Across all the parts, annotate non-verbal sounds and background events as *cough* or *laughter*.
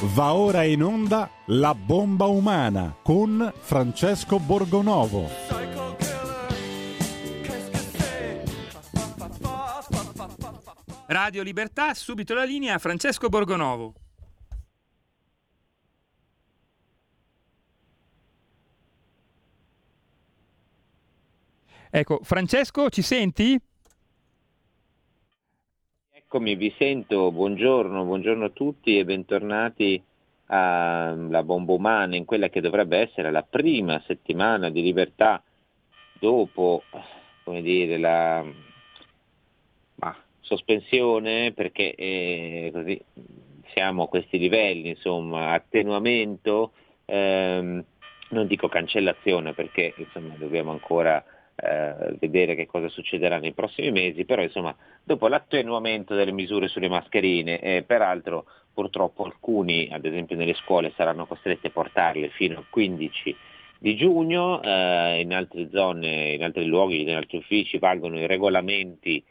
Va ora in onda La bomba umana con Francesco Borgonovo. Radio Libertà, subito la linea a Francesco Borgonovo. Ecco, Francesco, ci senti? Eccomi, vi sento, buongiorno, buongiorno a tutti e bentornati alla bomba umana in quella che dovrebbe essere la prima settimana di libertà dopo, come dire, la ma, sospensione, perché eh, così siamo a questi livelli, insomma, attenuamento, ehm, non dico cancellazione perché insomma dobbiamo ancora eh, vedere che cosa succederà nei prossimi mesi, però insomma dopo l'attenuamento delle misure sulle mascherine, e peraltro purtroppo alcuni, ad esempio nelle scuole, saranno costretti a portarle fino al 15 di giugno, eh, in altre zone, in altri luoghi, in altri uffici valgono i regolamenti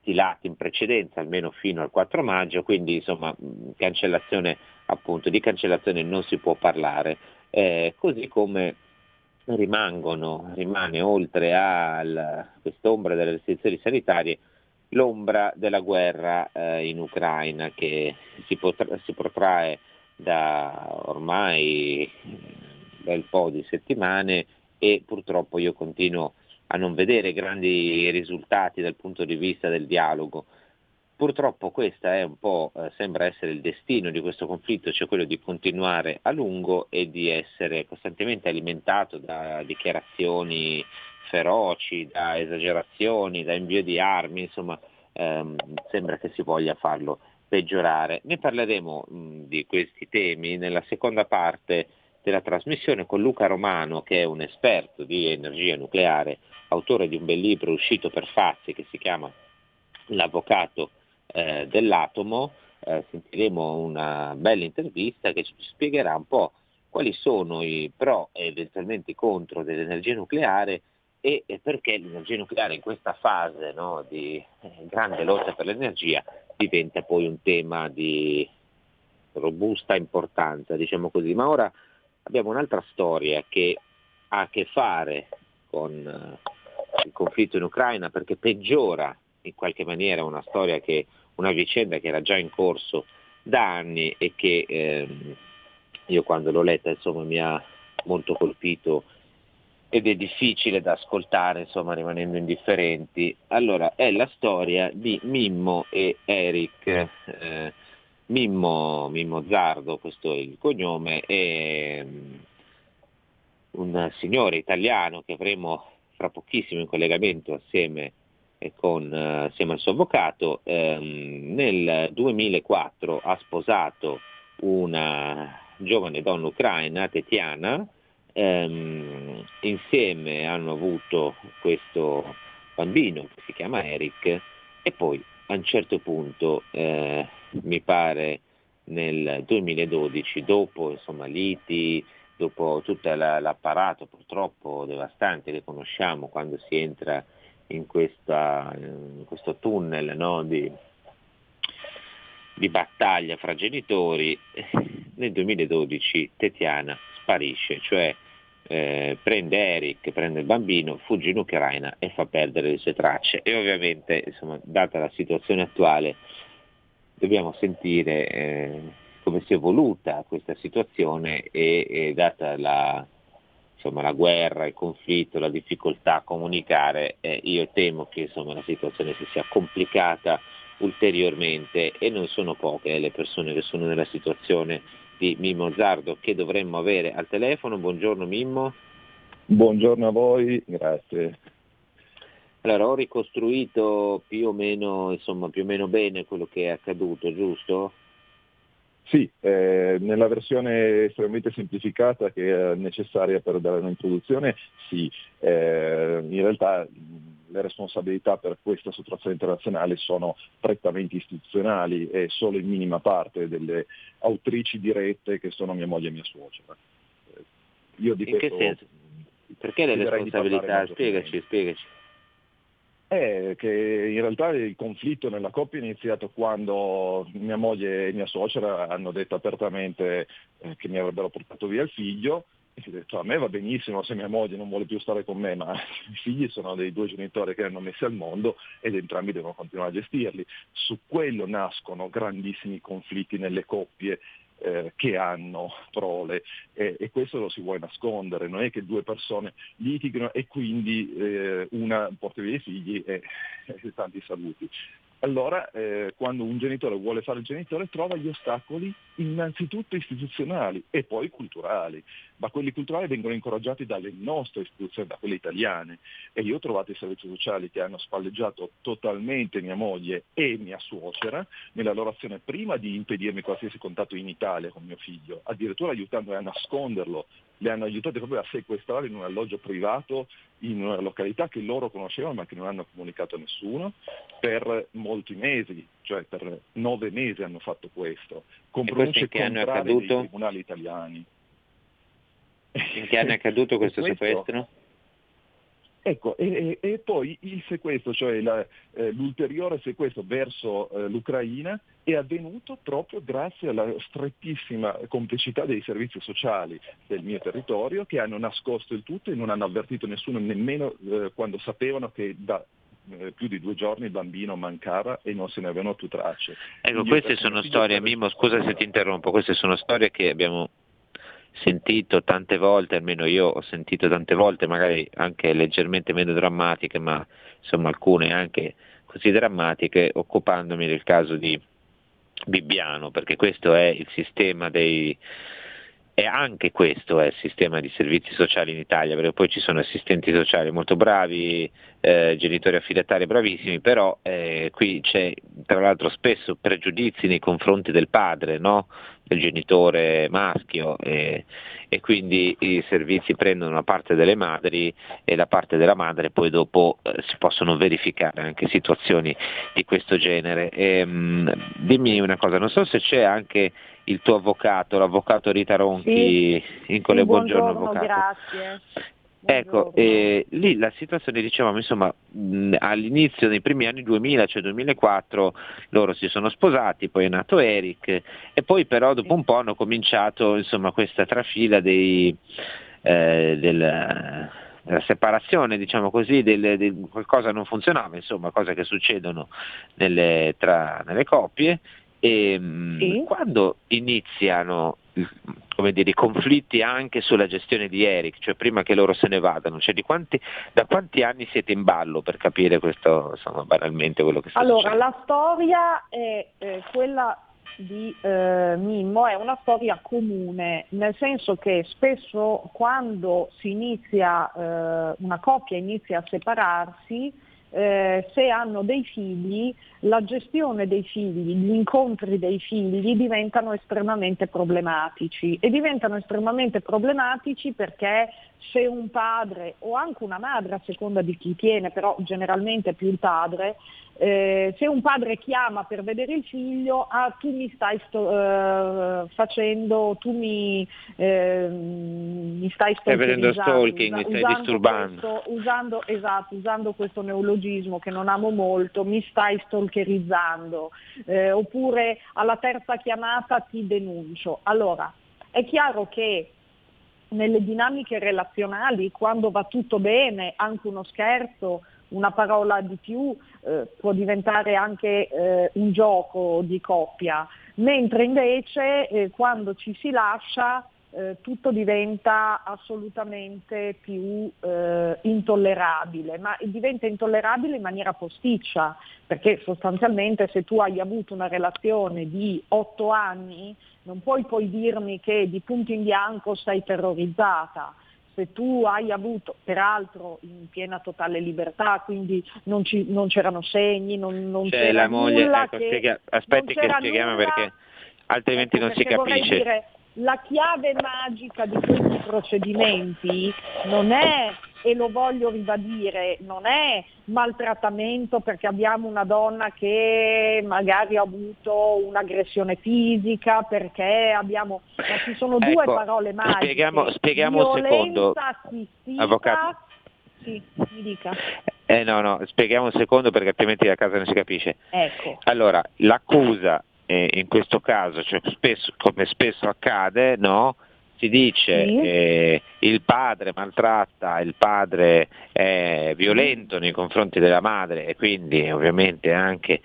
stilati in precedenza, almeno fino al 4 maggio, quindi insomma cancellazione appunto di cancellazione non si può parlare, eh, così come rimangono, rimane oltre a quest'ombra delle restrizioni sanitarie l'ombra della guerra eh, in Ucraina che si, potra, si, protrae da ormai un bel po' di settimane e purtroppo io continuo a non vedere grandi risultati dal punto di vista del dialogo. Purtroppo questo è un po', eh, sembra essere il destino di questo conflitto, cioè quello di continuare a lungo e di essere costantemente alimentato da dichiarazioni feroci, da esagerazioni, da invio di armi, insomma ehm, sembra che si voglia farlo peggiorare. Ne parleremo mh, di questi temi nella seconda parte della trasmissione con Luca Romano che è un esperto di energia nucleare, autore di un bel libro uscito per Fazzi che si chiama L'avvocato eh, dell'atomo, eh, sentiremo una bella intervista che ci spiegherà un po' quali sono i pro e eventualmente i contro dell'energia nucleare e, perché l'energia nucleare in questa fase no, di eh, grande lotta per l'energia diventa poi un tema di robusta importanza, diciamo così. Ma ora abbiamo un'altra storia che ha a che fare con eh, il conflitto in Ucraina perché peggiora in qualche maniera una storia che una vicenda che era già in corso da anni e che ehm, io quando l'ho letta insomma, mi ha molto colpito ed è difficile da ascoltare insomma, rimanendo indifferenti. Allora è la storia di Mimmo e Eric. Eh, Mimmo, Mimmo Zardo, questo è il cognome, è um, un signore italiano che avremo fra pochissimo in collegamento assieme con, uh, assieme al suo avvocato, ehm, nel 2004 ha sposato una giovane donna ucraina, Tetiana, ehm, insieme hanno avuto questo bambino che si chiama Eric e poi a un certo punto, eh, mi pare nel 2012, dopo insomma, liti, dopo tutto la, l'apparato purtroppo devastante che conosciamo quando si entra in, questa, in questo tunnel no, di, di battaglia fra genitori, nel 2012 Tetiana sparisce, cioè eh, prende Eric, prende il bambino, fugge in Ucraina e fa perdere le sue tracce. E ovviamente, insomma, data la situazione attuale, dobbiamo sentire eh, come si è evoluta questa situazione e, e data la, insomma, la guerra, il conflitto, la difficoltà a comunicare, eh, io temo che insomma, la situazione si sia complicata ulteriormente e non sono poche le persone che sono nella situazione di Mimmo Zardo che dovremmo avere al telefono. Buongiorno Mimmo. Buongiorno a voi, grazie. Allora, ho ricostruito più o meno, insomma, più o meno bene quello che è accaduto, giusto? Sì, eh, nella versione estremamente semplificata che è necessaria per dare un'introduzione, sì. Eh, in realtà le responsabilità per questa sottrazione internazionale sono prettamente istituzionali e solo in minima parte delle autrici dirette che sono mia moglie e mia suocera. Eh, io di in questo, che senso? Perché le responsabilità? Spiegaci, spiegaci. È che in realtà il conflitto nella coppia è iniziato quando mia moglie e mia suocera hanno detto apertamente eh, che mi avrebbero portato via il figlio e ho detto a me va benissimo se mia moglie non vuole più stare con me, ma *laughs* i figli sono dei due genitori che hanno messi al mondo ed entrambi devono continuare a gestirli. Su quello nascono grandissimi conflitti nelle coppie eh, che hanno prole eh, e questo lo si vuole nascondere, non è che due persone litigano e quindi eh, una porta via i figli e, *laughs* e tanti saluti. Allora, eh, quando un genitore vuole fare il genitore, trova gli ostacoli innanzitutto istituzionali e poi culturali, ma quelli culturali vengono incoraggiati dalle nostre istituzioni, da quelle italiane. E io ho trovato i servizi sociali che hanno spalleggiato totalmente mia moglie e mia suocera nella loro azione prima di impedirmi qualsiasi contatto in Italia con mio figlio, addirittura aiutandomi a nasconderlo le hanno aiutate proprio a sequestrare in un alloggio privato in una località che loro conoscevano ma che non hanno comunicato a nessuno per molti mesi, cioè per nove mesi hanno fatto questo, con pronunce contrarie dei tribunali italiani. In che anno è accaduto *laughs* questo, questo sequestro? Ecco, e, e, poi il sequestro, cioè la, eh, l'ulteriore sequestro verso eh, l'Ucraina è avvenuto proprio grazie alla strettissima complicità dei servizi sociali del mio territorio che hanno nascosto il tutto e non hanno avvertito nessuno nemmeno eh, quando sapevano che da eh, più di due giorni il bambino mancava e non se ne avevano più tracce. Ecco, queste sono storie, Mimo, scusa se ti interrompo, queste sono storie che abbiamo sentito tante volte, almeno io ho sentito tante volte, magari anche leggermente meno drammatiche, ma insomma alcune anche così drammatiche, occupandomi del caso di Bibbiano, perché questo è il sistema dei, e anche questo è il sistema di servizi sociali in Italia, perché poi ci sono assistenti sociali molto bravi, eh, genitori affidatari bravissimi, però eh, qui c'è tra l'altro spesso pregiudizi nei confronti del padre, no? Del genitore maschio e, e, quindi i servizi prendono la parte delle madri e la parte della madre poi dopo eh, si possono verificare anche situazioni di questo genere. E, mh, dimmi una cosa, non so se c'è anche il tuo avvocato, l'avvocato Rita Ronchi sì, in Cole sì, buongiorno, buongiorno avvocato. grazie. Ecco, eh, lì la situazione dicevamo, insomma, mh, all'inizio dei primi anni 2000, cioè 2004, loro si sono sposati, poi è nato Eric e poi però dopo un po' hanno cominciato insomma, questa trafila dei, eh, del, della separazione, diciamo così, del, del, qualcosa non funzionava, insomma, cose che succedono nelle, tra, nelle coppie e Sì. quando iniziano come dire, i conflitti anche sulla gestione di Eric, cioè prima che loro se ne vadano, cioè quanti, da quanti anni siete in ballo per capire questo, insomma, banalmente quello che sta Allora, succedendo? la storia è eh, quella di eh, Mimmo, è una storia comune, nel senso che spesso quando si inizia, eh, una coppia inizia a separarsi, eh, se hanno dei figli, la gestione dei figli, gli incontri dei figli diventano estremamente problematici e diventano estremamente problematici perché se un padre o anche una madre, a seconda di chi tiene, però generalmente più il padre, eh, se un padre chiama per vedere il figlio, ah, tu mi stai sto, eh, facendo, tu mi, eh, mi stai Stai vedendo stalking, mi stai disturbando. questo- usando, esatto, usando questo neologismo che non amo molto, mi stai stalkerizzando, eh, oppure alla terza chiamata ti denuncio. Allora, è chiaro che nelle dinamiche relazionali, quando va tutto bene, anche uno scherzo, una parola di più eh, può diventare anche eh, un gioco di coppia, mentre invece eh, quando ci si lascia eh, tutto diventa assolutamente più eh, intollerabile, ma diventa intollerabile in maniera posticcia, perché sostanzialmente se tu hai avuto una relazione di otto anni non puoi poi dirmi che di punto in bianco sei terrorizzata. Se tu hai avuto, peraltro in piena totale libertà, quindi non, ci- non c'erano segni, non, non Cioè, c'era la moglie, nulla ecco, che, spiega- aspetti che spieghiamo perché altrimenti Ecco, non si perché vorrei capisce. dire, la chiave magica di questi procedimenti non è, e lo voglio ribadire, non è maltrattamento perché abbiamo una donna che magari ha avuto un'aggressione fisica, perché abbiamo... Ma ci sono due Ecco, parole magiche. spieghiamo- spieghiamo un secondo, assistita... avvocato. Sì, mi dica. Eh no, no, spieghiamo un secondo perché altrimenti a casa non si capisce. Ecco. Allora, l'accusa eh, in questo caso, cioè spesso, come spesso accade, no? si dice Sì. eh, il padre maltratta, il padre è violento nei confronti della madre e quindi ovviamente anche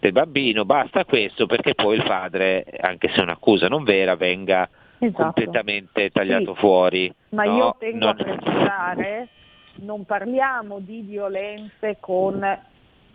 del bambino, basta questo perché poi il padre, anche se è un'accusa non vera, venga Esatto. completamente tagliato Sì. fuori. Ma no? io tengo a Non- precisare, non parliamo di violenze con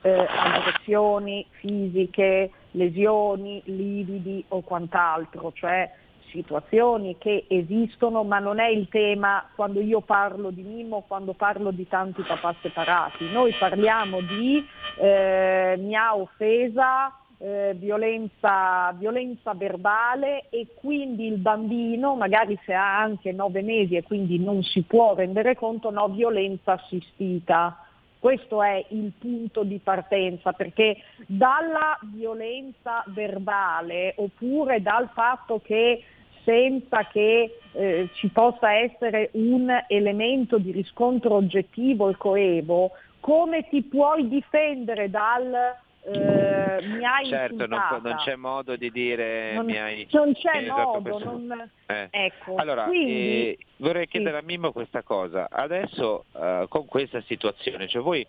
eh, aggressioni fisiche, lesioni, lividi o quant'altro, cioè situazioni che esistono, ma non è il tema quando io parlo di Mimmo, quando parlo di tanti papà separati. Noi parliamo di eh, mi ha offesa, eh, violenza, violenza verbale e quindi il bambino, magari se ha anche nove mesi e quindi non si può rendere conto, no, violenza assistita. Questo è il punto di partenza perché dalla violenza verbale oppure dal fatto che senza che eh, ci possa essere un elemento di riscontro oggettivo e coevo, come ti puoi difendere dal eh, mi hai certo, non, non c'è modo di dire Non- mi hai... non c'è modo, non- Eh. ecco. Allora, quindi, eh, vorrei sì. chiedere a Mimmo questa cosa. Adesso eh, con questa situazione, cioè voi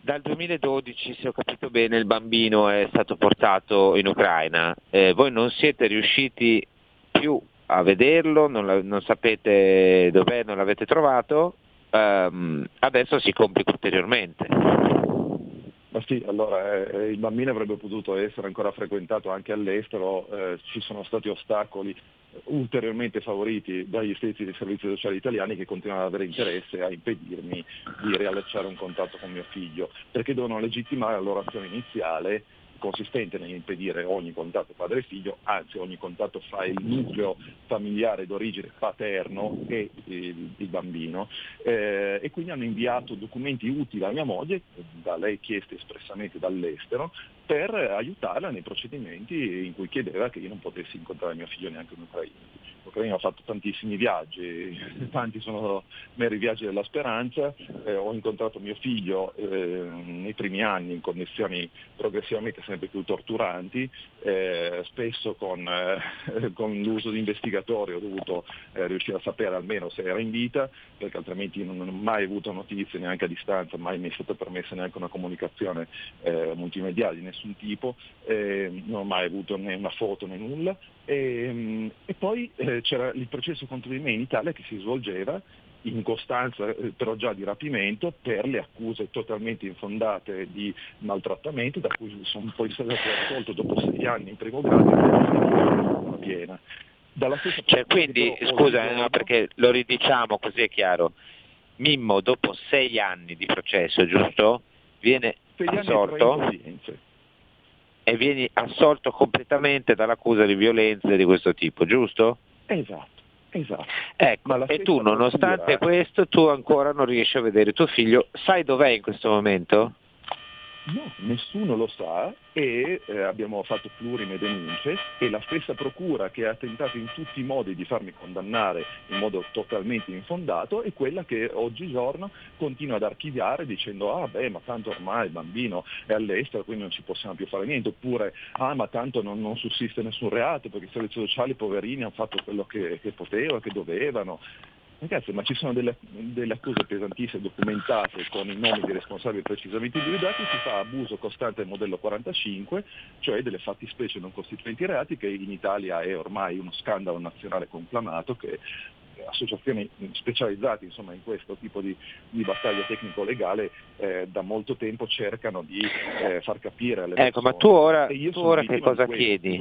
dal 2012, se ho capito bene, il bambino è stato portato in Ucraina, eh, voi non siete riusciti più a vederlo, non, la- non sapete dov'è, non l'avete trovato, ehm, adesso si complica ulteriormente. Ma sì, allora eh, il bambino avrebbe potuto essere ancora frequentato anche all'estero, eh, ci sono stati ostacoli ulteriormente favoriti dagli stessi servizi sociali italiani che continuano ad avere interesse a impedirmi di riallacciare un contatto con mio figlio, perché devono legittimare la loro azione iniziale consistente nell'impedire ogni contatto padre-figlio, anzi ogni contatto fra il nucleo familiare d'origine paterno e il, il bambino eh, e quindi hanno inviato documenti utili a mia moglie, da lei chiesti espressamente dall'estero, per aiutarla nei procedimenti in cui chiedeva che io non potessi incontrare mio figlio neanche in Ucraina. L'Ucraina ha fatto tantissimi viaggi, *laughs* tanti sono meri viaggi della speranza, eh, ho incontrato mio figlio eh, nei primi anni in condizioni progressivamente sempre più torturanti, eh, spesso con, eh, *laughs* con l'uso di investigatori ho dovuto eh, riuscire a sapere almeno se era in vita, perché altrimenti non ho mai avuto notizie neanche a distanza, mai mi è stata permessa neanche una comunicazione eh, multimediale di nessun tipo, non ho mai avuto né una foto né nulla. E, mm, e poi eh, c'era il processo contro di me in Italia che si svolgeva in costanza eh, però già di rapimento per le accuse totalmente infondate di maltrattamento da cui sono poi *laughs* stato assolto dopo sei anni in primo grado una piena. Cioè, quindi, scusa, oggigiorno- no, perché lo ridiciamo così è chiaro, Mimmo dopo sei anni di processo, giusto? Viene sei anni e vieni assolto completamente dall'accusa di violenze di questo tipo, giusto? Esatto, esatto. Ecco, e tu nonostante procura- questo tu ancora non riesci a vedere tuo figlio, sai dov'è in questo momento? No, nessuno lo sa e eh, abbiamo fatto plurime denunce e la stessa procura che ha tentato in tutti i modi di farmi condannare in modo totalmente infondato è quella che oggigiorno continua ad archiviare dicendo ah beh ma tanto ormai il bambino è all'estero quindi non ci possiamo più fare niente. Oppure ah ma tanto non, non sussiste nessun reato perché i servizi sociali poverini hanno fatto quello che, che potevano, che dovevano Ragazzi, ma ci sono delle, delle accuse pesantissime documentate con i nomi dei responsabili precisamente individuati, si fa abuso costante del modello 45, cioè delle fattispecie non costituenti reati che in Italia è ormai uno scandalo nazionale conclamato che associazioni specializzate insomma, in questo tipo di, di battaglia tecnico-legale eh, da molto tempo cercano di eh, far capire alle Ecco, ma persone. tu ora, E io tu ora che cosa chiedi?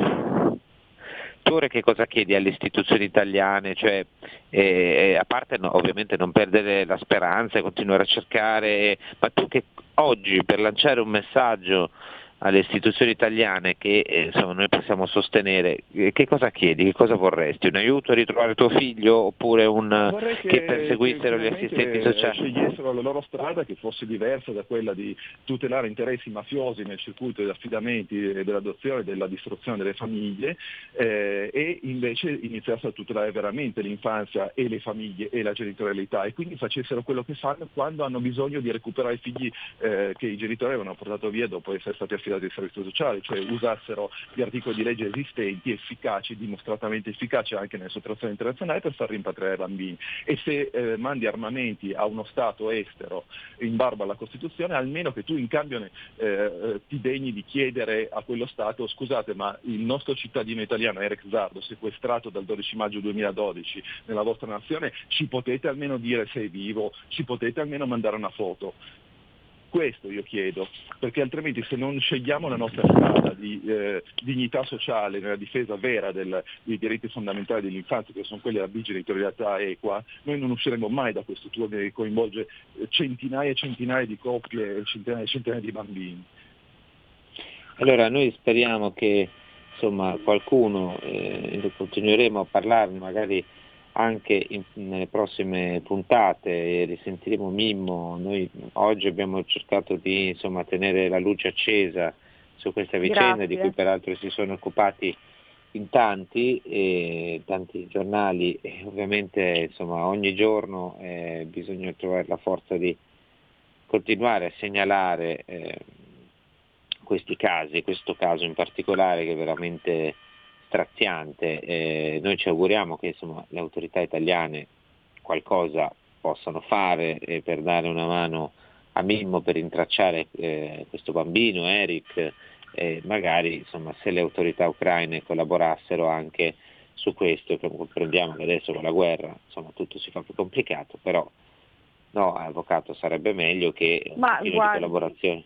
Ora che cosa chiedi alle istituzioni italiane? Cioè, eh, a parte no, ovviamente non perdere la speranza e continuare a cercare, ma tu che oggi per lanciare un messaggio alle istituzioni italiane che eh, insomma, noi possiamo sostenere, eh, che cosa chiedi? Che cosa vorresti? Un aiuto a ritrovare tuo figlio oppure un, che, che, perseguissero gli assistenti sociali? scegliessero la loro strada che fosse diversa da quella di tutelare interessi mafiosi nel circuito degli affidamenti e dell'adozione e della distruzione delle famiglie eh, e invece iniziassero a tutelare veramente l'infanzia e le famiglie e la genitorialità e quindi facessero quello che fanno quando hanno bisogno di recuperare i figli eh, che i genitori avevano portato via dopo essere stati affidati affidati ai servizi sociali, cioè usassero gli articoli di legge esistenti, efficaci, dimostratamente efficaci anche nelle sottrazioni internazionali per far rimpatriare i bambini. E se eh, mandi armamenti a uno Stato estero in barba alla Costituzione, almeno che tu in cambio eh, eh ti degni di chiedere a quello Stato scusate ma il nostro cittadino italiano Eric Zardo sequestrato dal 12 maggio 2012 nella vostra nazione, ci potete almeno dire se è vivo, ci potete almeno mandare una foto. Questo io chiedo, perché altrimenti se non scegliamo la nostra strada di eh, dignità sociale nella difesa vera del, dei diritti fondamentali dell'infanzia, che sono quelli della bigenitorialità equa, noi non usciremo mai da questo turno che coinvolge eh, centinaia e centinaia di coppie e centinaia e centinaia di bambini. Allora noi speriamo che insomma, qualcuno, eh, continueremo a parlarne magari anche in, nelle prossime puntate risentiremo Mimmo. Noi oggi abbiamo cercato di insomma, tenere la luce accesa su questa vicenda Grazie. di cui peraltro si sono occupati in tanti, eh, tanti giornali e ovviamente insomma, ogni giorno eh, bisogna trovare la forza di continuare a segnalare eh, questi casi, questo caso in particolare che veramente straziante. Eh, noi ci auguriamo che insomma, le autorità italiane qualcosa possano fare eh, per dare una mano a Mimmo per intracciare eh, questo bambino, Eric, e magari insomma, se le autorità ucraine collaborassero anche su questo, comprendiamo che adesso con la guerra insomma, tutto si fa più complicato, però no, avvocato sarebbe meglio che un Ma, di collaborazione.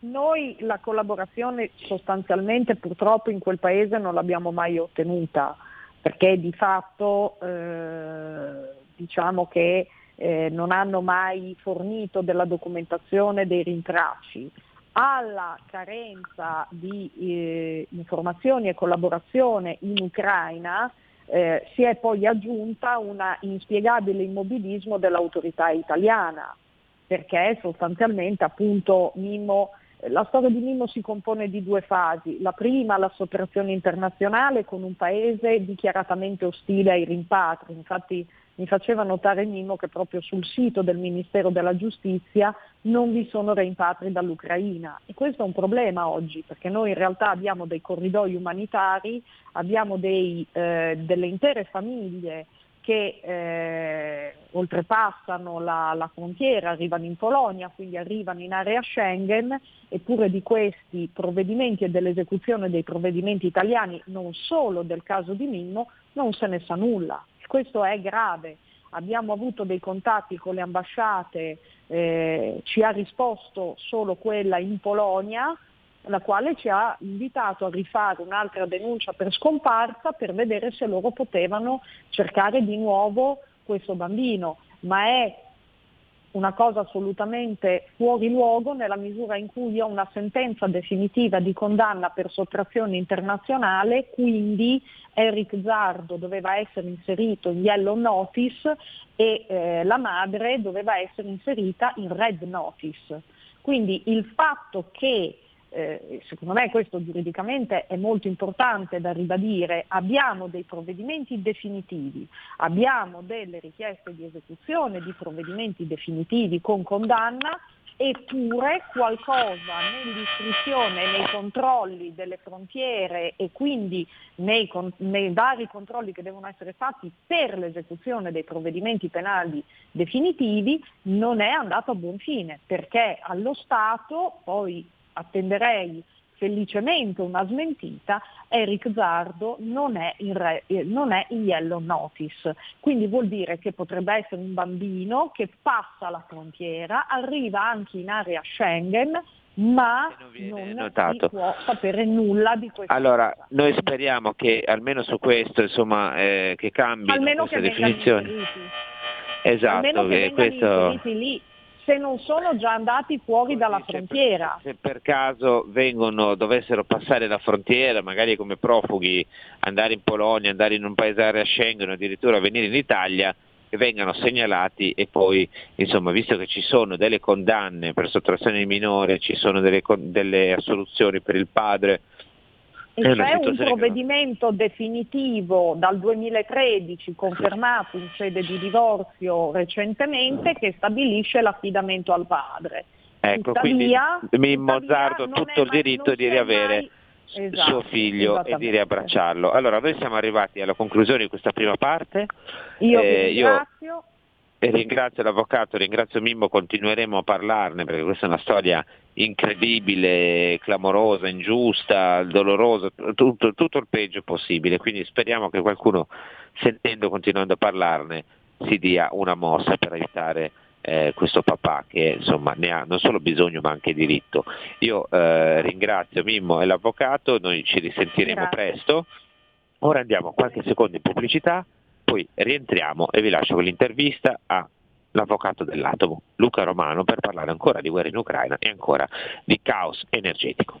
Noi la collaborazione sostanzialmente purtroppo in quel paese non l'abbiamo mai ottenuta perché di fatto eh, diciamo che eh, non hanno mai fornito della documentazione dei rintracci. Alla carenza di eh, informazioni e collaborazione in Ucraina eh, si è poi aggiunta un inspiegabile immobilismo dell'autorità italiana, perché sostanzialmente appunto Mimmo la storia di Mimmo si compone di due fasi. La prima, la sottrazione internazionale con un paese dichiaratamente ostile ai rimpatri. Infatti mi faceva notare Mimmo che proprio sul sito del Ministero della Giustizia non vi sono rimpatri dall'Ucraina. E questo è un problema oggi, perché noi in realtà abbiamo dei corridoi umanitari, abbiamo dei, eh, delle intere famiglie che eh, oltrepassano la, la, frontiera, arrivano in Polonia, quindi arrivano in area Schengen, eppure di questi provvedimenti e dell'esecuzione dei provvedimenti italiani, non solo del caso di Mimmo, non se ne sa nulla. Questo è grave. Abbiamo avuto dei contatti con le ambasciate, eh, ci ha risposto solo quella in Polonia, la quale ci ha invitato a rifare un'altra denuncia per scomparsa per vedere se loro potevano cercare di nuovo questo bambino, ma è una cosa assolutamente fuori luogo nella misura in cui ho una sentenza definitiva di condanna per sottrazione internazionale, quindi Eric Zardo doveva essere inserito in yellow notice e eh, la madre doveva essere inserita in red notice. Quindi il fatto che eh, secondo me questo giuridicamente è molto importante da ribadire, abbiamo dei provvedimenti definitivi, abbiamo delle richieste di esecuzione di provvedimenti definitivi con condanna, eppure qualcosa nell'istruzione, nei controlli delle frontiere e quindi nei, nei, vari controlli che devono essere fatti per l'esecuzione dei provvedimenti penali definitivi non è andato a buon fine, perché allo Stato poi attenderei felicemente una smentita, Eric Zardo non è, in re, eh, non è in yellow notice. Quindi vuol dire che potrebbe essere un bambino che passa la frontiera, arriva anche in area Schengen, ma non, non si può sapere nulla di questo. Allora, cosa. noi speriamo che almeno su questo, insomma, eh, che cambi almeno questa che definizione. Esatto, almeno che questo... lì se non sono già andati fuori dalla frontiera. Se per caso vengono, dovessero passare la frontiera, magari come profughi, andare in Polonia, andare in un paese area Schengen, addirittura venire in Italia, che vengano segnalati e poi, insomma, visto che ci sono delle condanne per sottrazione di minore, ci sono delle, delle assoluzioni per il padre, e c'è un provvedimento definitivo dal 2013 confermato in sede di divorzio recentemente che stabilisce l'affidamento al padre. Ecco, tuttavia, quindi Mimmo Zardo ha tutto il diritto di riavere mai... esatto, suo figlio e di riabbracciarlo. Allora, noi siamo arrivati alla conclusione di questa prima parte. Io eh, vi ringrazio. Io e ringrazio l'avvocato, ringrazio Mimmo, continueremo a parlarne perché questa è una storia incredibile, clamorosa, ingiusta, dolorosa, tutto, tutto il peggio possibile, quindi speriamo che qualcuno sentendo, continuando a parlarne, si dia una mossa per aiutare eh, questo papà che insomma ne ha non solo bisogno ma anche diritto. Io eh, ringrazio Mimmo e l'avvocato, noi ci risentiremo Grazie. presto. Ora andiamo qualche secondo in pubblicità poi rientriamo e vi lascio con l'intervista all'avvocato dell'atomo, Luca Romano, per parlare ancora di guerra in Ucraina e ancora di caos energetico.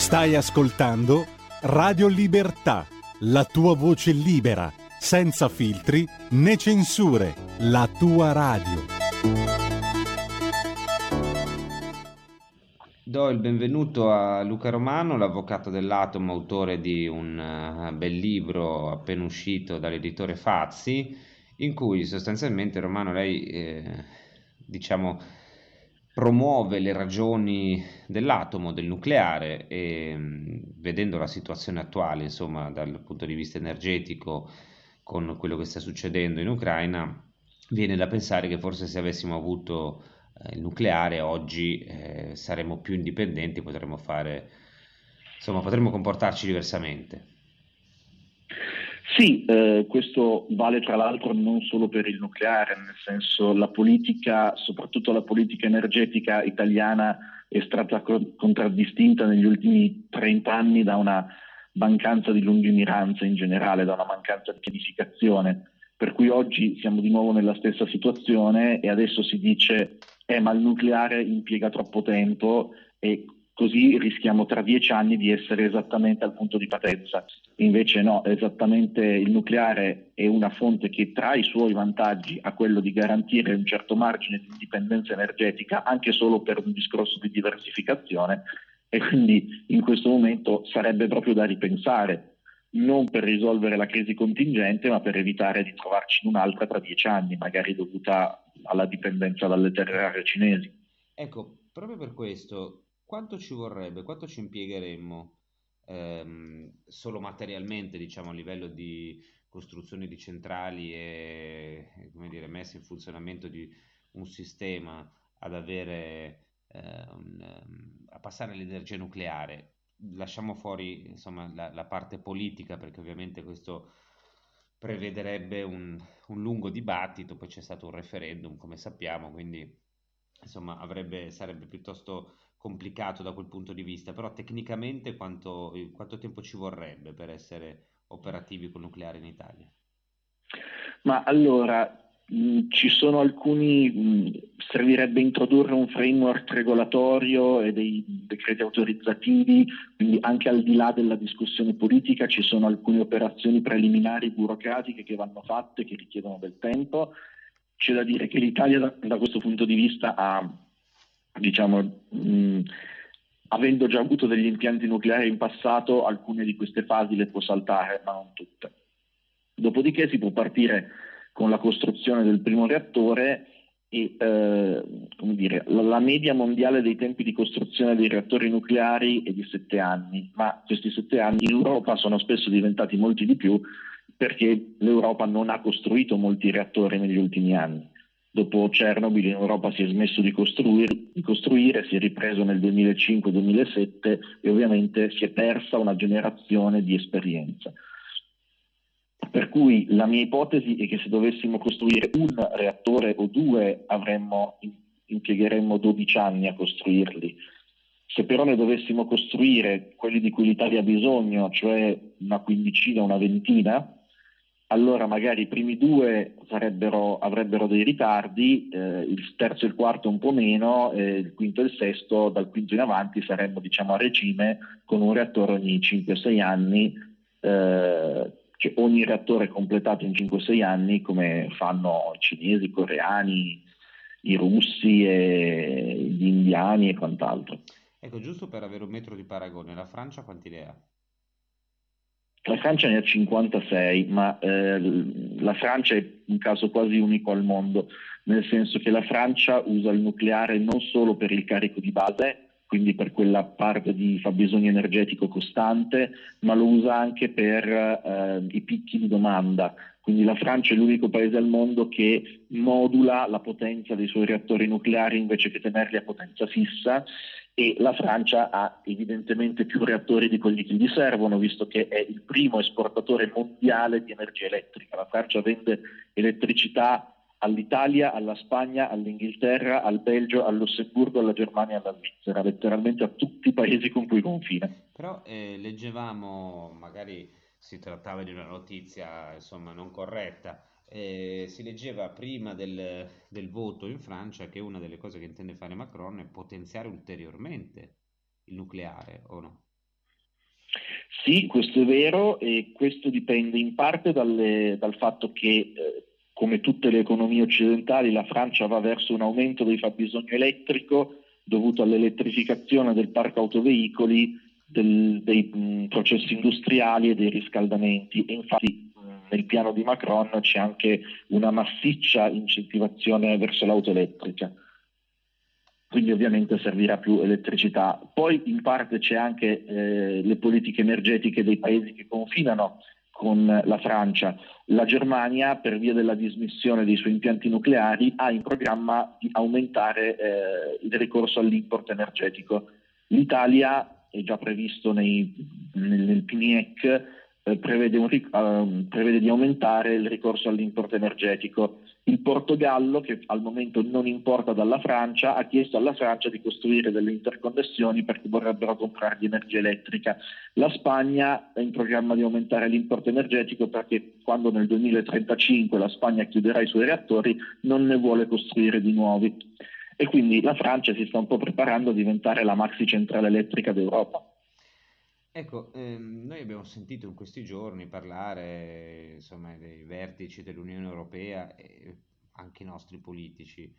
Stai ascoltando Radio Libertà, la tua voce libera, senza filtri né censure, la tua radio. Do il benvenuto a Luca Romano, l'avvocato dell'Atomo, autore di un uh, bel libro appena uscito dall'editore Fazzi, in cui sostanzialmente Romano lei eh, diciamo promuove le ragioni dell'atomo, del nucleare e vedendo la situazione attuale, insomma, dal punto di vista energetico con quello che sta succedendo in Ucraina, viene da pensare che forse se avessimo avuto eh, il nucleare oggi eh, saremmo più indipendenti, potremmo fare, insomma, potremmo comportarci diversamente. Sì, eh, questo vale tra l'altro non solo per il nucleare, nel senso la politica, soprattutto la politica energetica italiana è stata contraddistinta negli ultimi 30 anni da una mancanza di lungimiranza in generale, da una mancanza di pianificazione. Per cui oggi siamo di nuovo nella stessa situazione e adesso si dice eh, ma il nucleare impiega troppo tempo e così rischiamo tra dieci anni di essere esattamente al punto di partenza. Invece no, esattamente il nucleare è una fonte che tra i suoi vantaggi ha quello di garantire un certo margine di indipendenza energetica anche solo per un discorso di diversificazione e quindi in questo momento sarebbe proprio da ripensare, non per risolvere la crisi contingente ma per evitare di trovarci in un'altra tra dieci anni, magari dovuta alla dipendenza dalle terre rare cinesi. Ecco, proprio per questo quanto ci vorrebbe, quanto ci impiegheremmo ehm, solo materialmente, diciamo, a livello di costruzione di centrali e come dire, messa in funzionamento di un sistema ad avere eh, un, a passare all'energia nucleare. Lasciamo fuori insomma, la, la, parte politica perché ovviamente questo prevederebbe un, un, lungo dibattito, poi c'è stato un referendum come sappiamo, quindi insomma avrebbe, sarebbe piuttosto complicato da quel punto di vista, però tecnicamente quanto, quanto tempo ci vorrebbe per essere operativi col nucleare in Italia? Ma allora, mh, ci sono alcuni, mh, servirebbe introdurre un framework regolatorio e dei decreti autorizzativi, quindi anche al di là della discussione politica ci sono alcune operazioni preliminari burocratiche che vanno fatte, che richiedono del tempo. C'è da dire che l'Italia da, da questo punto di vista ha diciamo, mh, avendo già avuto degli impianti nucleari in passato, alcune di queste fasi le può saltare, ma non tutte. Dopodiché si può partire con la costruzione del primo reattore e eh, dire, la, media mondiale dei tempi di costruzione dei reattori nucleari è di sette anni, ma questi sette anni in Europa sono spesso diventati molti di più perché l'Europa non ha costruito molti reattori negli ultimi anni. Dopo Chernobyl in Europa si è smesso di costruire, di costruire, si è ripreso nel 2005-2007 e ovviamente si è persa una generazione di esperienza. Per cui la mia ipotesi è che se dovessimo costruire un reattore o due avremmo, impiegheremmo 12 anni a costruirli. Se però ne dovessimo costruire quelli di cui l'Italia ha bisogno, cioè una quindicina, una ventina, allora magari i primi due avrebbero dei ritardi, eh, il terzo e il quarto un po' meno, e il quinto e il sesto dal quinto in avanti saremmo diciamo, a regime con un reattore ogni 5-6 anni eh, cioè ogni reattore completato in 5-6 anni come fanno i cinesi, i coreani, i russi, e gli indiani e quant'altro. Ecco, giusto per avere un metro di paragone, la Francia quanti ne ha? La Francia ne ha 56, ma eh, la Francia è un caso quasi unico al mondo, nel senso che la Francia usa il nucleare non solo per il carico di base, quindi per quella parte di fabbisogno energetico costante, ma lo usa anche per eh, i picchi di domanda. Quindi la Francia è l'unico paese al mondo che modula la potenza dei suoi reattori nucleari invece che tenerli a potenza fissa e la Francia ha evidentemente più reattori di quelli che gli servono, visto che è il primo esportatore mondiale di energia elettrica. La Francia vende elettricità all'Italia, alla Spagna, all'Inghilterra, al Belgio, al Lussemburgo, alla Germania e alla Svizzera, letteralmente a tutti i paesi con cui confina. Però eh, leggevamo, magari si trattava di una notizia insomma non corretta, eh, si leggeva prima del, del, voto in Francia che una delle cose che intende fare Macron è potenziare ulteriormente il nucleare, o no? Sì, questo è vero e questo dipende in parte dalle, dal fatto che eh, come tutte le economie occidentali, la Francia va verso un aumento del fabbisogno elettrico dovuto all'elettrificazione del parco autoveicoli, del, dei mh, processi industriali e dei riscaldamenti. E infatti nel piano di Macron c'è anche una massiccia incentivazione verso l'auto elettrica. Quindi ovviamente servirà più elettricità. Poi in parte c'è anche eh, le politiche energetiche dei paesi che confinano con la Francia. La Germania, per via della dismissione dei suoi impianti nucleari, ha in programma di aumentare eh, il ricorso all'import energetico. L'Italia, è già previsto nei, nel, nel PNIEC, prevede, un, uh, prevede di aumentare il ricorso all'import energetico. Il Portogallo, che al momento non importa dalla Francia, ha chiesto alla Francia di costruire delle interconnessioni perché vorrebbero comprargli energia elettrica. La Spagna è in programma di aumentare l'import energetico perché quando nel 2035 la Spagna chiuderà i suoi reattori non ne vuole costruire di nuovi. E quindi la Francia si sta un po' preparando a diventare la maxi centrale elettrica d'Europa. Ecco, ehm, noi abbiamo sentito in questi giorni parlare, insomma, dei vertici dell'Unione Europea e anche i nostri politici,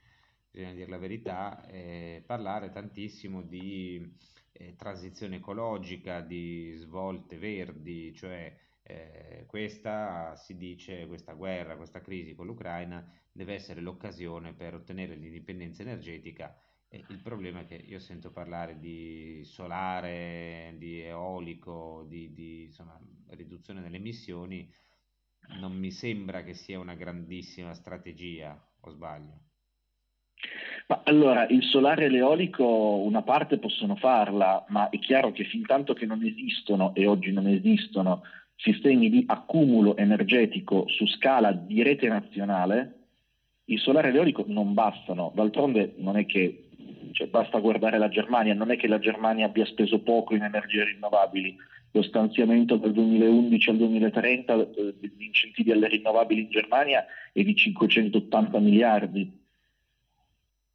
bisogna dire la verità, eh, parlare tantissimo di eh, transizione ecologica, di svolte verdi, cioè eh, questa si dice, questa guerra, questa crisi con l'Ucraina deve essere l'occasione per ottenere l'indipendenza energetica il problema è che io sento parlare di solare, di eolico, di, di insomma, riduzione delle emissioni, non mi sembra che sia una grandissima strategia, o sbaglio? Ma allora, il solare e l'eolico una parte possono farla, ma è chiaro che fin tanto che non esistono, e oggi non esistono, sistemi di accumulo energetico su scala di rete nazionale, il solare e l'eolico non bastano. D'altronde non è che cioè, basta guardare la Germania, non è che la Germania abbia speso poco in energie rinnovabili, lo stanziamento dal 2011 al 2030 eh, di incentivi alle rinnovabili in Germania è di 580 miliardi.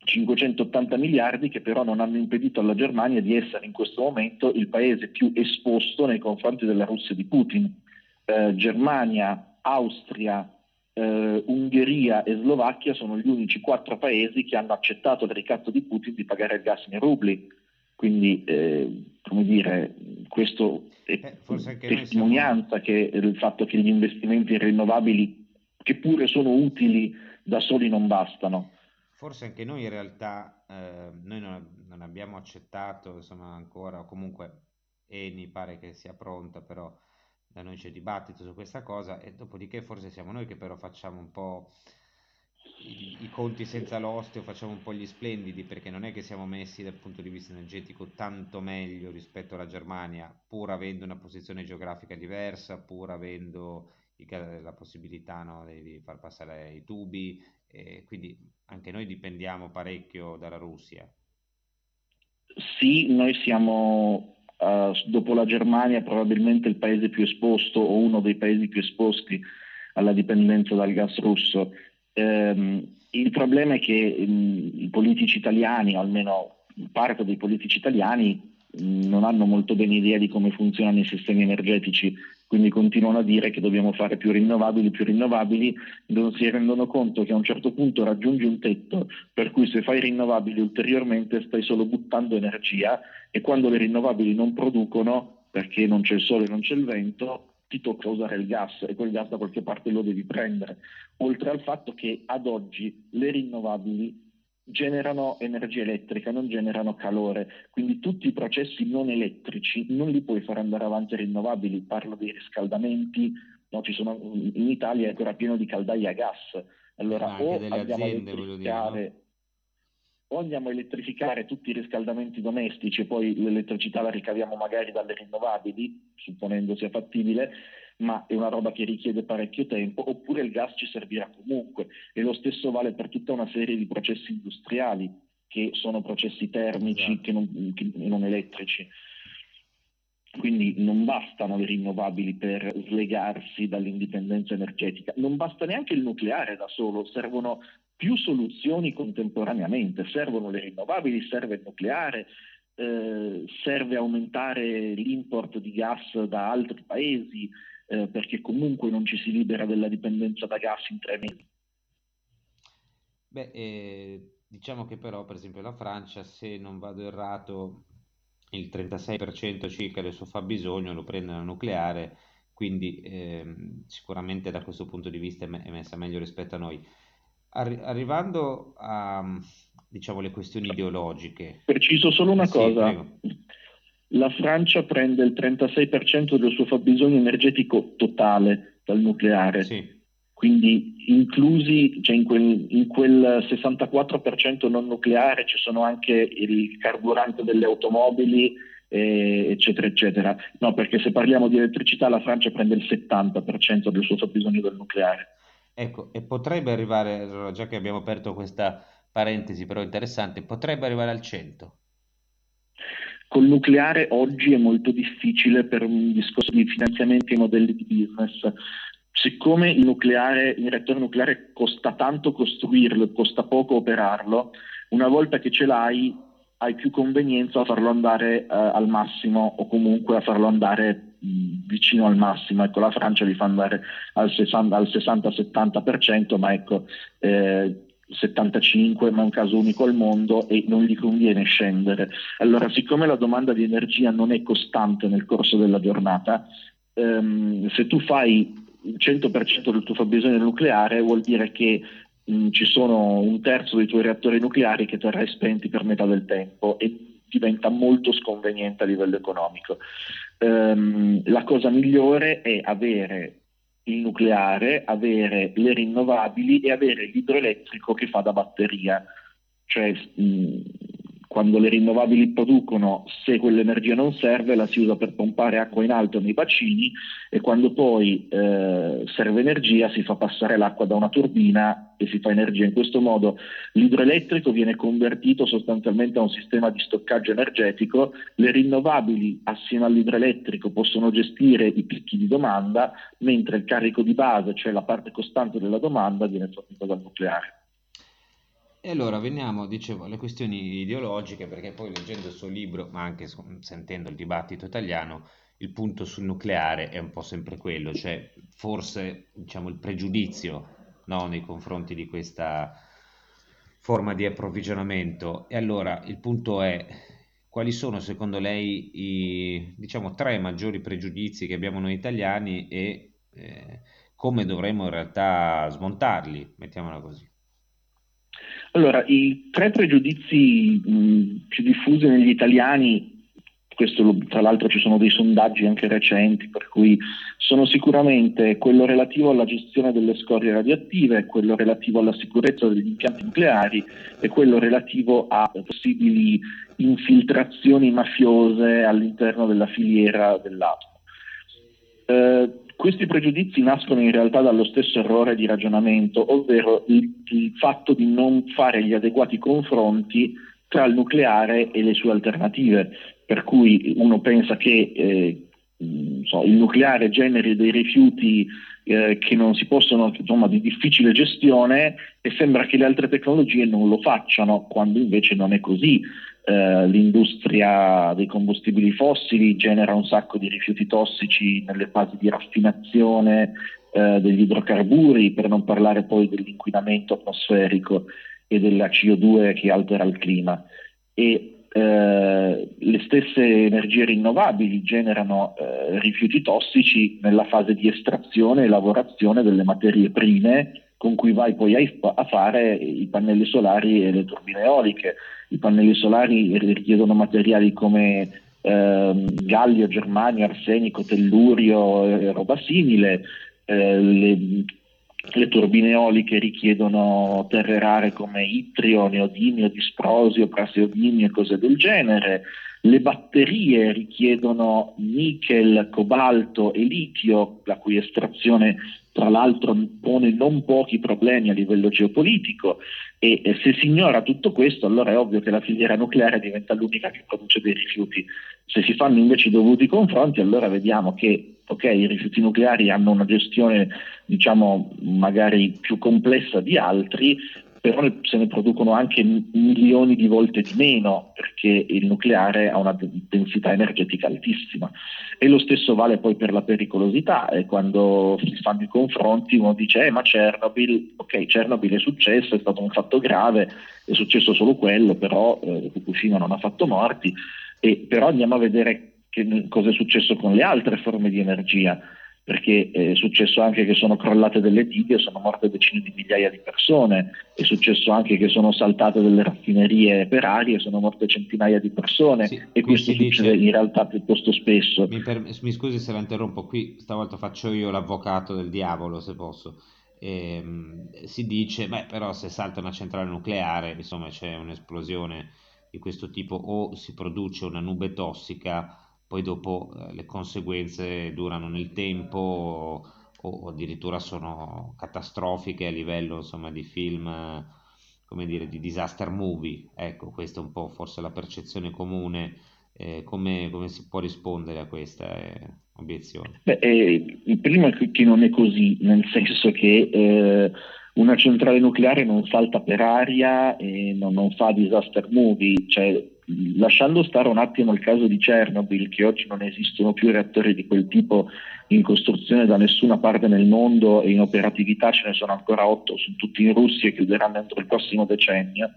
580 miliardi che però non hanno impedito alla Germania di essere in questo momento il paese più esposto nei confronti della Russia di Putin. Eh, Germania, Austria, eh, Ungheria e Slovacchia sono gli unici quattro paesi che hanno accettato il ricatto di Putin di pagare il gas in rubli. Quindi, eh, come dire, questo è eh, testimonianza siamo... che il fatto che gli investimenti rinnovabili, che pure sono utili, da soli non bastano. Forse anche noi in realtà, eh, noi non, non, abbiamo accettato, insomma, ancora, o comunque Eni pare che sia pronta, però da noi c'è dibattito su questa cosa e dopodiché forse siamo noi che però facciamo un po' i, conti senza l'osteo facciamo un po' gli splendidi perché non è che siamo messi dal punto di vista energetico tanto meglio rispetto alla Germania, pur avendo una posizione geografica diversa, pur avendo la possibilità no, di far passare i tubi, e quindi anche noi dipendiamo parecchio dalla Russia. Sì, noi siamo uh, dopo la Germania probabilmente il paese più esposto o uno dei paesi più esposti alla dipendenza dal gas russo. Um, il problema è che um, i politici italiani, o almeno parte dei politici italiani, non hanno molto bene idea di come funzionano i sistemi energetici quindi continuano a dire che dobbiamo fare più rinnovabili, più rinnovabili, non si rendono conto che a un certo punto raggiungi un tetto per cui se fai rinnovabili ulteriormente stai solo buttando energia e quando le rinnovabili non producono, perché non c'è il sole non c'è il vento, ti tocca usare il gas e quel gas da qualche parte lo devi prendere. Oltre al fatto che ad oggi le rinnovabili generano energia elettrica, non generano calore, quindi tutti i processi non elettrici non li puoi fare andare avanti rinnovabili, parlo dei riscaldamenti, no, sono, in Italia è ancora pieno di caldaie a gas, allora o andiamo, aziende, no? o andiamo a elettrificare tutti i riscaldamenti domestici e poi l'elettricità la ricaviamo magari dalle rinnovabili, supponendo sia fattibile, ma è una roba che richiede parecchio tempo, oppure il gas ci servirà comunque. E lo stesso vale per tutta una serie di processi industriali, che sono processi termici esatto. che non, che non elettrici. Quindi non bastano le rinnovabili per slegarsi dall'indipendenza energetica, non basta neanche il nucleare da solo, servono più soluzioni contemporaneamente, servono le rinnovabili, serve il nucleare, eh, serve aumentare l'import di gas da altri paesi, eh, perché comunque non ci si libera della dipendenza da gas in tre mesi. Beh, eh, diciamo che però, per esempio, la Francia, se non vado errato, il 36% circa del suo fabbisogno lo prende dal nucleare, quindi ehm, sicuramente da questo punto di vista è messa meglio rispetto a noi. Arri- arrivando a diciamo le questioni ideologiche. Preciso solo una sì, cosa. Prego la Francia prende il 36% del suo fabbisogno energetico totale dal nucleare. Sì. Quindi inclusi, cioè in, quel, in, quel, 64% non nucleare ci sono anche il carburante delle automobili, eh, eccetera, eccetera. No, perché se parliamo di elettricità la Francia prende il 70% del suo fabbisogno dal nucleare. Ecco, e potrebbe arrivare, già che abbiamo aperto questa parentesi però interessante, potrebbe arrivare al 100%. Col nucleare oggi è molto difficile per un discorso di finanziamenti e modelli di business. Siccome il nucleare, il reattore nucleare costa tanto costruirlo e costa poco operarlo, una volta che ce l'hai hai più convenienza a farlo andare eh, al massimo o comunque a farlo andare mh, vicino al massimo. Ecco, la Francia li fa andare al 60-70%, ma ecco, eh, 75, ma è un caso unico al mondo e non gli conviene scendere. Allora, siccome la domanda di energia non è costante nel corso della giornata, ehm, se tu fai il 100% del tuo fabbisogno nucleare vuol dire che mh, ci sono un terzo dei tuoi reattori nucleari che terrai spenti per metà del tempo e diventa molto sconveniente a livello economico. Ehm, la cosa migliore è avere il nucleare, avere le rinnovabili e avere l'idroelettrico che fa da batteria. Cioè, quando le rinnovabili producono, se quell'energia non serve, la si usa per pompare acqua in alto nei bacini e quando poi eh, serve energia si fa passare l'acqua da una turbina e si fa energia. In questo modo l'idroelettrico viene convertito sostanzialmente a un sistema di stoccaggio energetico, le rinnovabili assieme all'idroelettrico possono gestire i picchi di domanda, mentre il carico di base, cioè la parte costante della domanda, viene fornito dal nucleare. E allora veniamo, dicevo, alle questioni ideologiche, perché poi leggendo il suo libro, ma anche sentendo il dibattito italiano, il punto sul nucleare è un po' sempre quello, cioè forse diciamo, il pregiudizio no, nei confronti di questa forma di approvvigionamento. E allora il punto è quali sono secondo lei i diciamo, tre maggiori pregiudizi che abbiamo noi italiani e eh, come dovremmo in realtà smontarli, mettiamola così. Allora, i tre pregiudizi più diffusi negli italiani questo, tra l'altro ci sono dei sondaggi anche recenti, per cui sono sicuramente quello relativo alla gestione delle scorie radioattive, quello relativo alla sicurezza degli impianti nucleari e quello relativo a possibili infiltrazioni mafiose all'interno della filiera dell'atomo. Eh, questi pregiudizi nascono in realtà dallo stesso errore di ragionamento, ovvero il, il fatto di non fare gli adeguati confronti tra il nucleare e le sue alternative, per cui uno pensa che eh, so, il nucleare generi dei rifiuti eh, che non si possono, insomma, di difficile gestione e sembra che le altre tecnologie non lo facciano, quando invece non è così. Eh, l'industria dei combustibili fossili genera un sacco di rifiuti tossici nelle fasi di raffinazione eh, degli idrocarburi, per non parlare poi dell'inquinamento atmosferico e della CO2 che altera il clima. E eh, le stesse energie rinnovabili generano eh, rifiuti tossici nella fase di estrazione e lavorazione delle materie prime con cui vai poi a, a fare i pannelli solari e le turbine eoliche. I pannelli solari richiedono materiali come eh, gallio, germanio, arsenico, tellurio e roba simile. Eh, le, le turbine eoliche richiedono terre rare come ittrio, neodimio, disprosio, praseodimio e cose del genere. Le batterie richiedono nickel, cobalto e litio, la cui estrazione tra l'altro pone non pochi problemi a livello geopolitico e, se si ignora tutto questo allora è ovvio che la filiera nucleare diventa l'unica che produce dei rifiuti. Se si fanno invece i dovuti confronti allora vediamo che okay, i rifiuti nucleari hanno una gestione diciamo magari più complessa di altri, però se ne producono anche milioni di volte di meno perché il nucleare ha una densità energetica altissima. E lo stesso vale poi per la pericolosità, e quando si fanno i confronti uno dice eh, ma Chernobyl, ok Chernobyl è successo, è stato un fatto grave, è successo solo quello, però eh, Fukushima non ha fatto morti, e, però andiamo a vedere che, cosa è successo con le altre forme di energia perché è successo anche che sono crollate delle dighe, sono morte decine di migliaia di persone, è successo anche che sono saltate delle raffinerie per aria sono morte centinaia di persone sì, e questo succede dice, in realtà piuttosto spesso. Mi, per, mi, scusi se la interrompo, qui stavolta faccio io l'avvocato del diavolo se posso. E, ehm, si dice, beh però se salta una centrale nucleare, insomma c'è un'esplosione di questo tipo o si produce una nube tossica poi dopo eh, le conseguenze durano nel tempo o, o, addirittura sono catastrofiche a livello insomma, di film, come dire, di disaster movie. Ecco, questa è un po' forse la percezione comune. Eh, come, come, si può rispondere a questa eh, obiezione? Beh, eh, è che non è così, nel senso che eh, una centrale nucleare non salta per aria e non, non fa disaster movie, cioè lasciando stare un attimo il caso di Chernobyl, che oggi non esistono più reattori di quel tipo in costruzione da nessuna parte nel mondo e in operatività ce ne sono ancora otto, sono tutti in Russia e chiuderanno entro il prossimo decennio.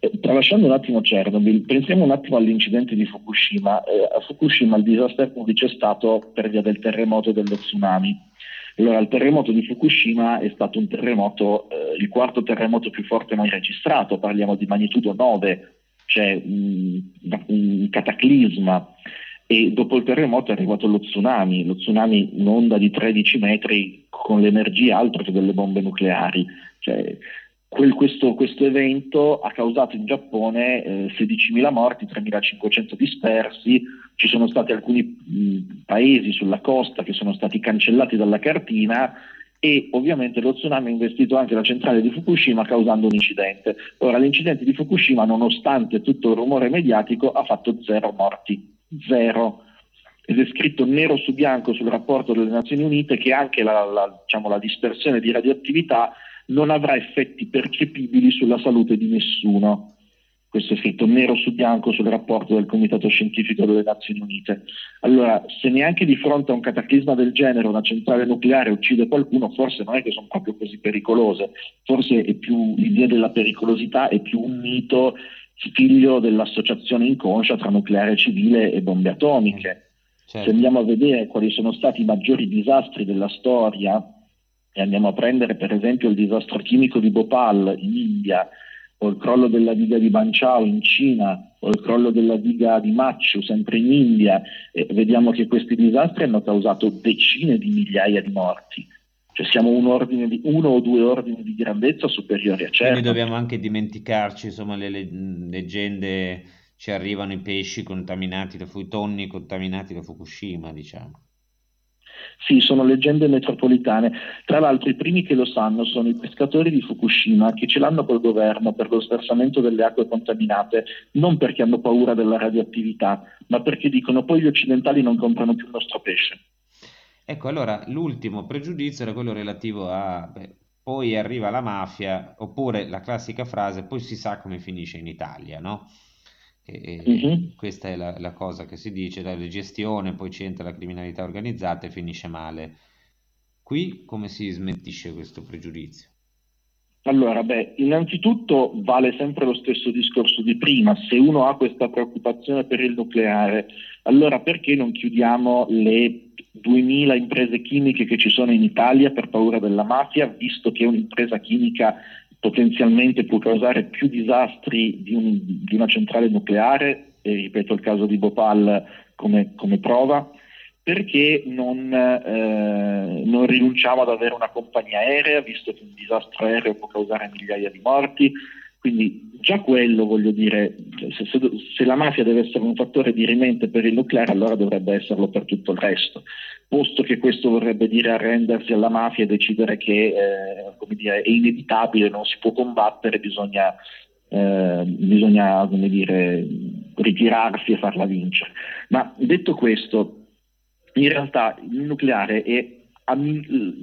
Eh, tralasciando un attimo Chernobyl, pensiamo un attimo all'incidente di Fukushima. Eh, a Fukushima il disastro c'è stato per via del terremoto e dello tsunami. Allora, il terremoto di Fukushima è stato un terremoto, eh, il quarto terremoto più forte mai registrato, parliamo di magnitudo 9 c'è un, un cataclisma e dopo il terremoto è arrivato lo tsunami, lo tsunami un'onda di 13 metri con l'energia altro che delle bombe nucleari. Cioè, questo, questo, evento ha causato in Giappone eh, 16.000 morti, 3.500 dispersi, ci sono stati alcuni mh, paesi sulla costa che sono stati cancellati dalla cartina e ovviamente lo tsunami ha investito anche la centrale di Fukushima causando un incidente. Ora l'incidente di Fukushima nonostante tutto il rumore mediatico ha fatto zero morti, zero. Ed è scritto nero su bianco sul rapporto delle Nazioni Unite che anche la, la, diciamo, la dispersione di radioattività non avrà effetti percepibili sulla salute di nessuno questo è scritto nero su bianco sul rapporto del Comitato Scientifico delle Nazioni Unite. Allora, se neanche di fronte a un cataclisma del genere una centrale nucleare uccide qualcuno, forse non è che sono proprio così pericolose, forse è più, l'idea della pericolosità è più un mito figlio dell'associazione inconscia tra nucleare civile e bombe atomiche. Certo. Se andiamo a vedere quali sono stati i maggiori disastri della storia, e andiamo a prendere per esempio il disastro chimico di Bhopal in India, o il crollo della diga di Banchao in Cina, o il crollo della diga di Machu sempre in India, eh, vediamo che questi disastri hanno causato decine di migliaia di morti. Cioè siamo un di, uno o due ordini di grandezza superiori a certo. Quindi dobbiamo anche dimenticarci, insomma, le, le leggende ci arrivano i pesci contaminati da i tonni contaminati da Fukushima, diciamo. Sì, sono leggende metropolitane. Tra l'altro i primi che lo sanno sono i pescatori di Fukushima che ce l'hanno col governo per lo sversamento delle acque contaminate, non perché hanno paura della radioattività, ma perché dicono poi gli occidentali non comprano più il nostro pesce. Ecco, allora l'ultimo pregiudizio era quello relativo a beh, poi arriva la mafia, oppure la classica frase poi si sa come finisce in Italia, no? E, uh-huh. Questa è la, la, cosa che si dice, la gestione, poi c'entra la criminalità organizzata e finisce male. Qui come si smentisce questo pregiudizio? Allora, beh, innanzitutto vale sempre lo stesso discorso di prima, se uno ha questa preoccupazione per il nucleare, allora perché non chiudiamo le 2000 imprese chimiche che ci sono in Italia per paura della mafia, visto che un'impresa chimica potenzialmente può causare più disastri di, un, di una centrale nucleare, e ripeto il caso di Bhopal come, come prova, perché non, eh, non, rinunciamo ad avere una compagnia aerea, visto che un disastro aereo può causare migliaia di morti. Quindi già quello, voglio dire, se, se, se la mafia deve essere un fattore di rimente per il nucleare, allora dovrebbe esserlo per tutto il resto posto che questo vorrebbe dire arrendersi alla mafia e decidere che eh, dire, è inevitabile, non si può combattere, bisogna, eh, bisogna dire, ritirarsi e farla vincere. Ma detto questo, in realtà il nucleare è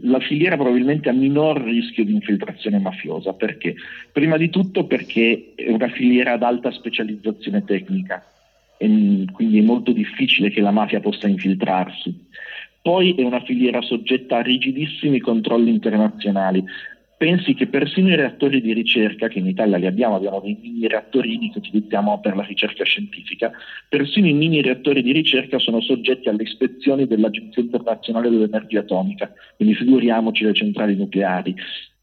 la filiera probabilmente a minor rischio di infiltrazione mafiosa. Perché? Prima di tutto perché è una filiera ad alta specializzazione tecnica quindi è molto difficile che la mafia possa infiltrarsi. Poi è una filiera soggetta a rigidissimi controlli internazionali. Pensi che persino i reattori di ricerca, che in Italia li abbiamo, abbiamo dei mini reattorini che utilizziamo per la ricerca scientifica, persino i mini reattori di ricerca sono soggetti alle ispezioni dell'Agenzia internazionale dell'energia atomica, quindi figuriamoci le centrali nucleari.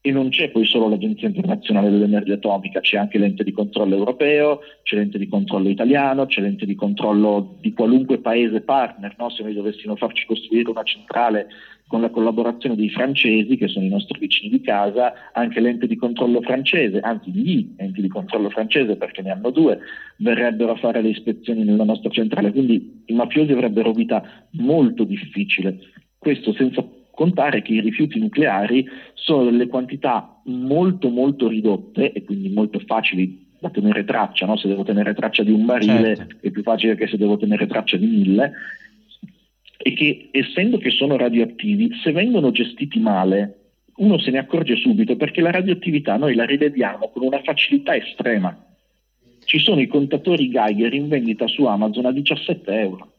E non c'è poi solo l'Agenzia internazionale dell'energia atomica, c'è anche l'ente di controllo europeo, c'è l'ente di controllo italiano, c'è l'ente di controllo di qualunque paese partner. No? Se noi dovessimo farci costruire una centrale con la collaborazione dei francesi, che sono i nostri vicini di casa, anche l'ente di controllo francese, anzi gli enti di controllo francese, perché ne hanno due, verrebbero a fare le ispezioni nella nostra centrale. Quindi i mafiosi avrebbero vita molto difficile. Questo senza contare che i rifiuti nucleari sono delle quantità molto molto ridotte e quindi molto facili da tenere traccia, no? se devo tenere traccia di un barile certo. è più facile che se devo tenere traccia di mille, e che essendo che sono radioattivi, se vengono gestiti male, uno se ne accorge subito perché la radioattività noi la rivediamo con una facilità estrema. Ci sono i contatori Geiger in vendita su Amazon a 17 euro.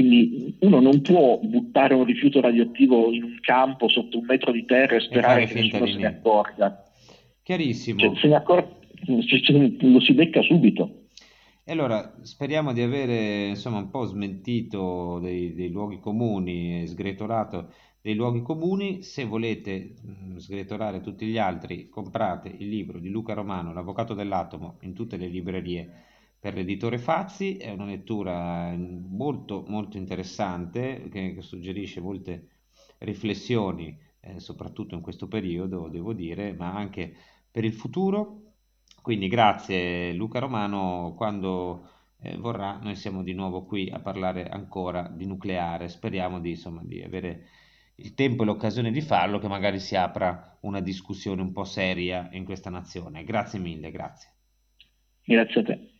Quindi uno non può buttare un rifiuto radioattivo in un campo sotto un metro di terra e sperare e che nessuno se ne accorga. Chiarissimo. Cioè, se ne accor- lo si becca subito. E allora speriamo di avere insomma, un po' smentito dei, dei luoghi comuni sgretolato dei luoghi comuni. Se volete mh, sgretolare tutti gli altri, comprate il libro di Luca Romano, L'avvocato dell'atomo, in tutte le librerie per l'editore Fazzi, è una lettura molto molto interessante che, che suggerisce molte riflessioni, eh, soprattutto in questo periodo, devo dire, ma anche per il futuro. Quindi grazie Luca Romano, quando eh, vorrà noi siamo di nuovo qui a parlare ancora di nucleare, speriamo di, insomma, di avere il tempo e l'occasione di farlo, che magari si apra una discussione un po' seria in questa nazione. Grazie mille, grazie. Grazie a te.